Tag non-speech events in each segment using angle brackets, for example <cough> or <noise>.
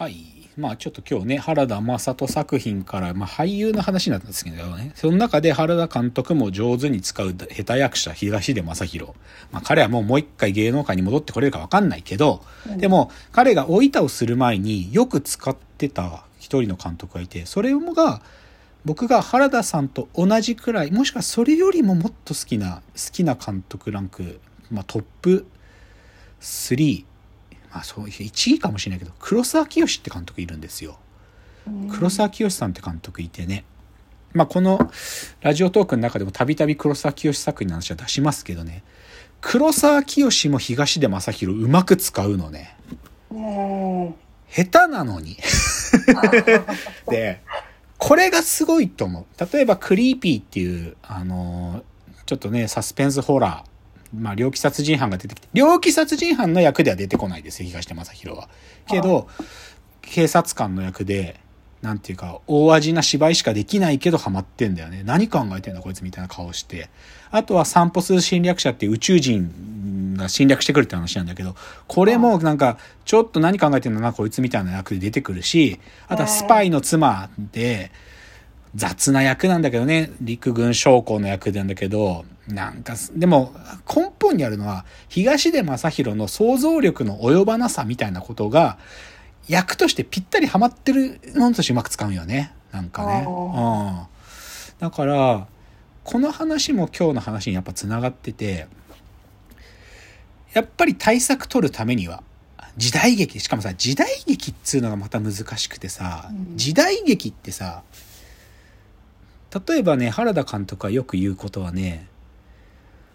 はい。まあちょっと今日ね、原田正人作品から、まあ俳優の話になったんですけどね、その中で原田監督も上手に使う下手役者、東出正宏。まあ彼はもうもう一回芸能界に戻ってこれるかわかんないけど、でも彼が老いたをする前によく使ってた一人の監督がいて、それが、僕が原田さんと同じくらい、もしくはそれよりももっと好きな、好きな監督ランク、まあトップ3、まあそういう1位かもしれないけど黒沢清って監督いるんですよ。黒沢清さんって監督いてね。まあこのラジオトークの中でもたびたび黒沢清作品の話は出しますけどね。黒沢清も東出正宏うまく使うのね。下手なのに。<laughs> でこれがすごいと思う。例えばクリーピーっていうあのちょっとねサスペンスホラーまあ、猟奇殺人犯が出てきて、猟奇殺人犯の役では出てこないですよ、東出正宏は。けど、警察官の役で、なんていうか、大味な芝居しかできないけどハマってんだよね。何考えてんだこいつみたいな顔して。あとは散歩する侵略者って宇宙人が侵略してくるって話なんだけど、これもなんか、ちょっと何考えてんだなこいつみたいな役で出てくるし、あとはスパイの妻で、雑な役なんだけどね、陸軍将校の役なんだけど、なんか、でも根本にあるのは、東出正宏の想像力の及ばなさみたいなことが、役としてぴったりハマってるのとしてうまく使うよね。なんかね。うん。だから、この話も今日の話にやっぱ繋がってて、やっぱり対策取るためには、時代劇、しかもさ、時代劇っつうのがまた難しくてさ、時代劇ってさ、例えばね、原田監督がよく言うことはね、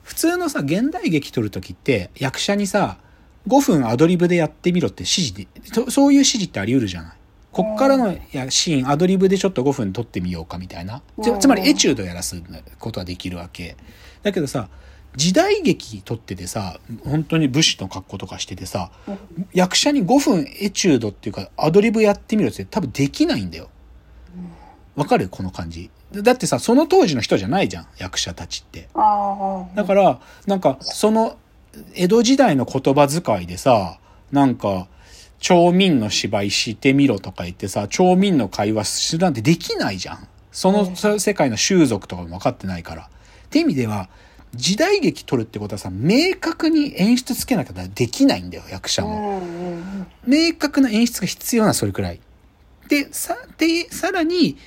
普通のさ、現代劇撮るときって、役者にさ、5分アドリブでやってみろって指示で、そういう指示ってあり得るじゃない？こっからのやシーン、アドリブでちょっと5分撮ってみようかみたいな。つつまりエチュードやらすことはできるわけ。だけどさ、時代劇撮っててさ、本当に武士の格好とかしててさ、役者に5分エチュードっていうか、アドリブやってみろって多分できないんだよ。わかる？この感じ。だってさ、その当時の人じゃないじゃん、役者たちって。だから、なんか、その、江戸時代の言葉遣いでさ、なんか、町民の芝居してみろとか言ってさ、町民の会話するなんてできないじゃん。その世界の習俗とかも分かってないから。って意味では、時代劇撮るってことはさ、明確に演出つけなきゃできないんだよ、役者も。明確な演出が必要な、それくらい。で、さ、で、さらに、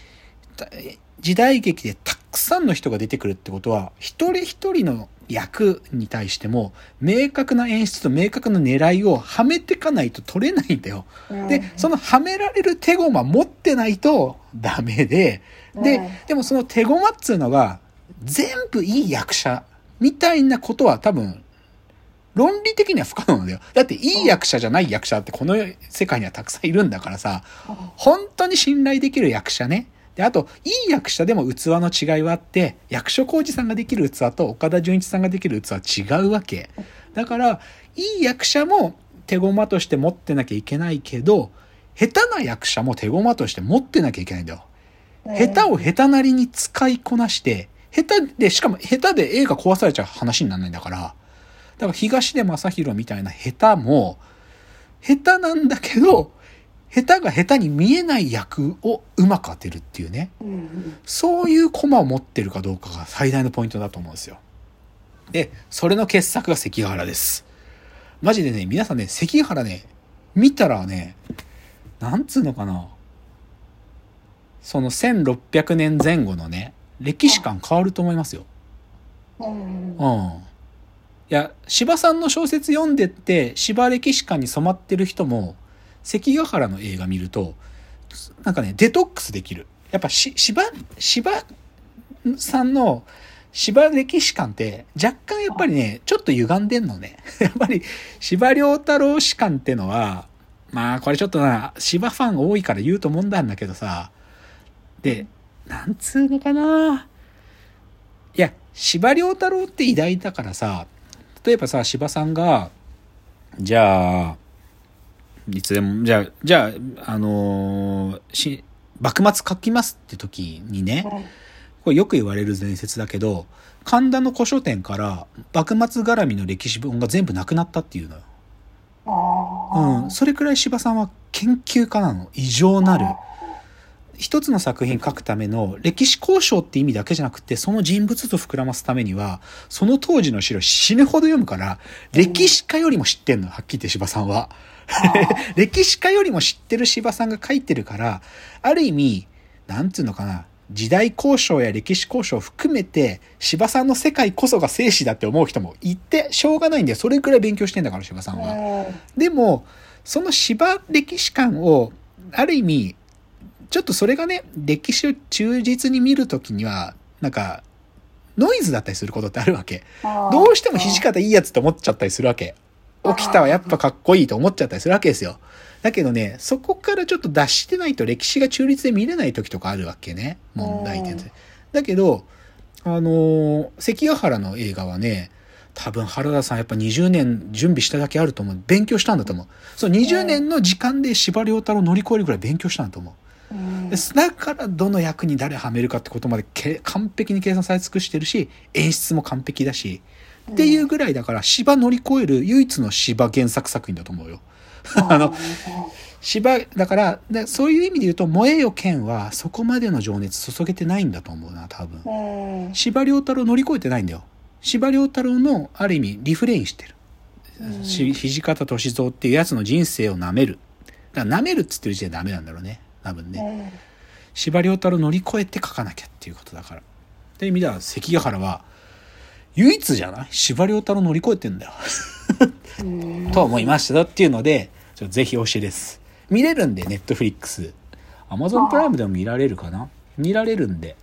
時代劇でたくさんの人が出てくるってことは、一人一人の役に対しても、明確な演出と明確な狙いをはめてかないと取れないんだよ。で、そのはめられる手駒持ってないとダメで、で、でもその手駒っつうのが、全部いい役者みたいなことは多分、論理的には不可能なんだよ。だっていい役者じゃない役者ってこの世界にはたくさんいるんだからさ、本当に信頼できる役者ね。で、あと、いい役者でも器の違いはあって、役所広司さんができる器と岡田准一さんができる器は違うわけ。だから、いい役者も手駒として持ってなきゃいけないけど、下手な役者も手駒として持ってなきゃいけないんだよ。下手を下手なりに使いこなして、下手で、しかも下手で映画壊されちゃう話にならないんだから、だから東出正宏みたいな下手も、下手なんだけど、下手が下手に見えない役をうまく当てるっていうね。そういう駒を持ってるかどうかが最大のポイントだと思うんですよ。で、それの傑作が関ヶ原です。マジでね、皆さんね、関ヶ原ね、見たらね、なんつうのかな。その1600年前後のね、歴史観変わると思いますよ。うん。いや、芝さんの小説読んでって、芝歴史観に染まってる人も、関ヶ原の映画見ると、なんかね、デトックスできる。やっぱし、芝、芝さんの芝歴史観って若干やっぱりね、ちょっと歪んでんのね。<laughs> やっぱり芝良太郎史観ってのは、まあこれちょっとな、芝ファン多いから言うと思うんだんだけどさ、で、なんつうのかな。いや、芝良太郎って偉大だからさ、例えばさ、芝さんが、じゃあ、いつでも、じゃあ、じゃあ、あのーし、幕末書きますって時にね、これよく言われる伝説だけど、神田の古書店から幕末絡みの歴史本が全部なくなったっていうのよ。うん。それくらい芝さんは研究家なの。異常なる。一つの作品書くための歴史交渉って意味だけじゃなくて、その人物と膨らますためには、その当時の資料死ぬほど読むから、歴史家よりも知ってんの、はっきり言って柴さんは。<laughs> 歴史家よりも知ってる柴さんが書いてるから、ある意味、なんつうのかな、時代交渉や歴史交渉を含めて、柴さんの世界こそが生死だって思う人もいて、しょうがないんだよ。それくらい勉強してんだから、柴さんは。でも、その芝歴史観を、ある意味、ちょっとそれがね、歴史を忠実に見るときには、なんか、ノイズだったりすることってあるわけ。どうしても土方いいやつって思っちゃったりするわけ。起きたはやっぱかっこいいと思っちゃったりするわけですよ。だけどね、そこからちょっと脱してないと歴史が中立で見れない時とかあるわけね。問題点で。だけど、あのー関ヶ原の映画はね、多分原田さんやっぱ20年準備しただけあると思う。勉強したんだと思う。そう、20年の時間で司馬遼太郎を乗り越えるぐらい勉強したんだと思う。うんですだからどの役に誰はめるかってことまでけ完璧に計算され尽くしてるし演出も完璧だし、っていうぐらいだから芝乗り越える唯一の芝原作作品だと思うよ。あ <laughs> の芝だからでそういう意味で言うと「燃えよ剣」はそこまでの情熱注げてないんだと思うな多分。うん司馬遼太郎乗り越えてないんだよ。司馬遼太郎のある意味リフレインしてる。し土方歳三っていうやつの人生を舐める。だから舐めるっつってる時点でダメなんだろうね。多分ね。司馬遼太郎乗り越えて書かなきゃっていうことだから。っていう意味では関ヶ原は唯一じゃない？司馬遼太郎乗り越えてんだよ。うんと思いましたっていうので、ちょぜひ推しです。見れるんで、ネットフリックス。アマゾンプライムでも見られるかな？見られるんで。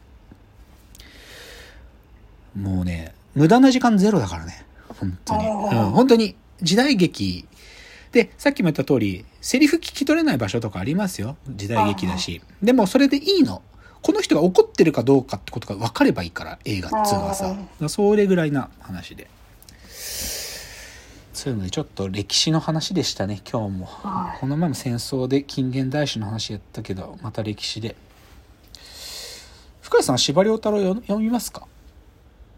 もうね、無駄な時間ゼロだからね。本当に。うん、本当に時代劇。で、さっきも言った通り、セリフ聞き取れない場所とかありますよ。時代劇だし。でもそれでいいの。この人が怒ってるかどうかってことが分かればいいから、映画っつうのはさ。それぐらいな話で。そういうのでちょっと歴史の話でしたね今日も、はいこの前も戦争で近現代史の話やったけどまた歴史で深谷さん司馬遼太郎よ読みますか？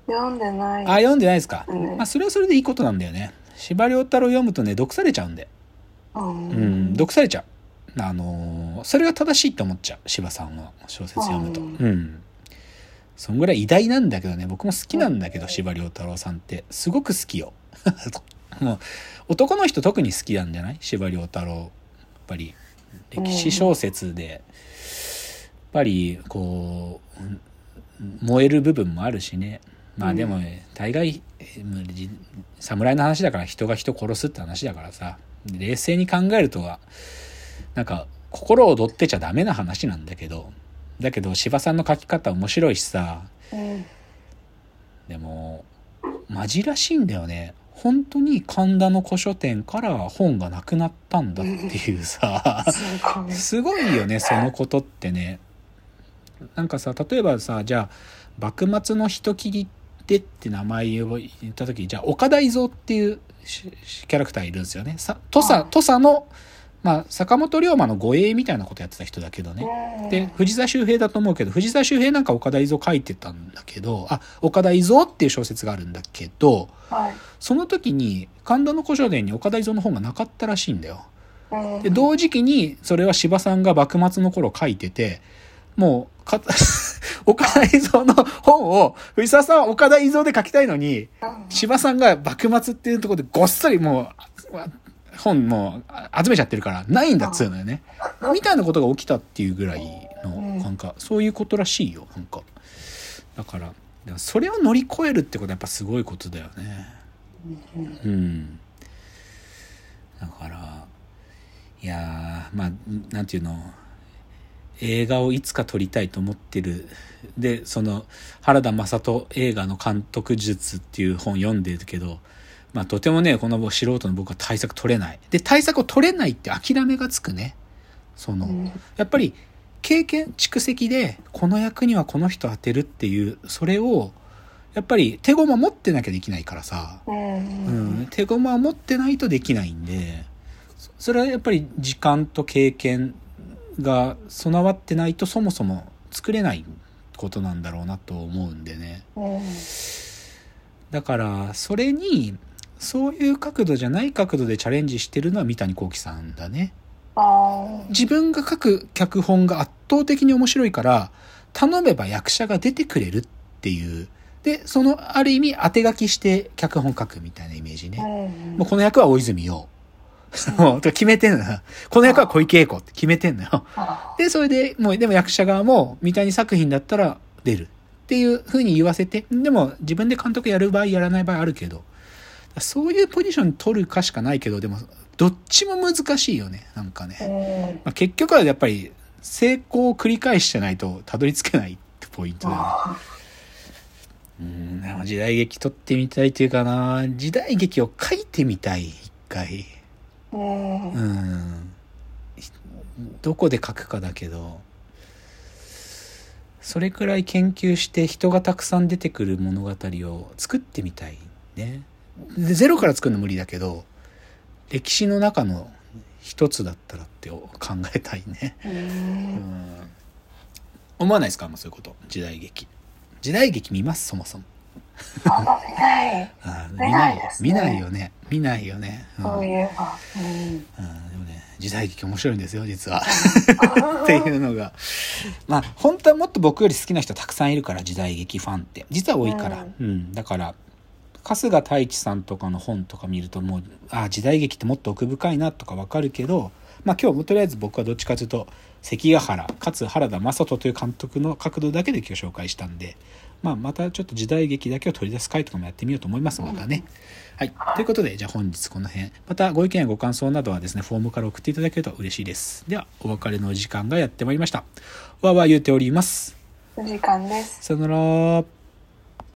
読んでないあ読んでないですか、うんまあそれはそれでいいことなんだよね司馬遼太郎読むとね毒されちゃうんでうんうん毒されちゃう。あのーそれが正しいって思っちゃう司馬さんの小説読むと。ううん。んそんぐらい偉大なんだけどね僕も好きなんだけど司馬遼太郎さんって。すごく好きよ。<laughs> もう男の人特に好きなんじゃない？司馬遼太郎。やっぱり歴史小説でやっぱりこううん燃える部分もあるしねまあでもね大概侍の話だから人が人殺すって話だからさ冷静に考えるとはなんか心を躍ってちゃダメな話なんだけどだけど司馬さんの書き方面白いしさうん。でもマジらしいんだよね。本当に神田の古書店から本がなくなったんだっていうさすごい。よねそのことってね。なんかさ例えばさじゃあ幕末の人斬りでって名前を言った時にじゃあ岡田伊蔵っていうしキャラクターいるんですよね。さ土佐土佐のまあ坂本龍馬の護衛みたいなことやってた人だけどね。で藤沢周平だと思うけど藤沢周平なんか岡田伊蔵書いてたんだけどあ岡田伊蔵っていう小説があるんだけどはい。その時に神田の古書店に岡田伊蔵の本がなかったらしいんだよ。うん。で同時期にそれは司馬さんが幕末の頃書いててもうか岡田伊蔵の本を藤沢さんは岡田伊蔵で書きたいのに司馬さんが幕末っていうところでごっそりもう本もう集めちゃってるからないんだっつうのよね。みたいなことが起きたっていうぐらいのなんかそういうことらしいよなんかだからだからそれを乗り越えるってことはやっぱすごいことだよね。うん。だから、いやー、まあ、なんていうの、映画をいつか撮りたいと思ってる。で、その、原田雅人映画の監督術っていう本読んでるけど、まあ、とてもね、この素人の僕は対策取れない。で、対策を取れないって諦めがつくね。その、うんやっぱり、経験、蓄積で、この役にはこの人当てるっていう、それを、やっぱり手駒持ってなきゃできないからさ。うんうん、手駒を持ってないとできないんでそそれはやっぱり時間と経験が備わってないとそもそも作れないことなんだろうなと思うんでねうんだからそれにそういう角度じゃない角度でチャレンジしてるのは三谷幸喜さんだねあ自分が書く脚本が圧倒的に面白いから、頼めば役者が出てくれるっていう。で、その、ある意味当て書きして脚本書くみたいなイメージあ。ね。うんもうこの役は大泉洋。そう、決めてんのよ。この役は小池栄子って決めてんのよ。で、それで、もう、でも役者側も、三谷作品だったら出る。っていう。風に言わせて、でも自分で監督やる場合、やらない場合あるけど、そう。いう。ポジション取るかしかないけど、でも、どっちも難しいよね、なんかね。まあ、結局はやっぱり、成功を繰り返してないとたどり着けないってポイントだよね。う。ん、時代劇撮ってみたいという。かな、時代劇を書いてみたい、一回。うんうん。どこで書くかだけど、それくらい研究して人がたくさん出てくる物語を作ってみたいね。でゼロから作るの無理だけど、歴史の中の一つだったらって考えたいね。ううんん。思わないですか？もうそういうこと。時代劇。時代劇見ます？そもそも。あんま見ない。あ見ないですね。見ないよね。見ないよね。うん。そういえば。うん。うん、でもね時代劇面白いんですよ実は。<laughs> っていうのが。まあ本当はもっと僕より好きな人たくさんいるから時代劇ファンって。実は多いから、うん。だから春日太一さんとかの本とか見るともうあ時代劇ってもっと奥深いなとかわかるけどまあ今日もとりあえず僕はどっちかというと関ヶ原かつ原田雅人という監督の角度だけで今日紹介したんでまあまたちょっと時代劇だけを取り出す回とかもやってみようと思いますまたね。はい。ということで、じゃあ本日この辺。またご意見やご感想などはですね、フォームから送っていただけると嬉しいです。では、お別れの時間がやってまいりました。わーわー言うております。お時間ですさよなら。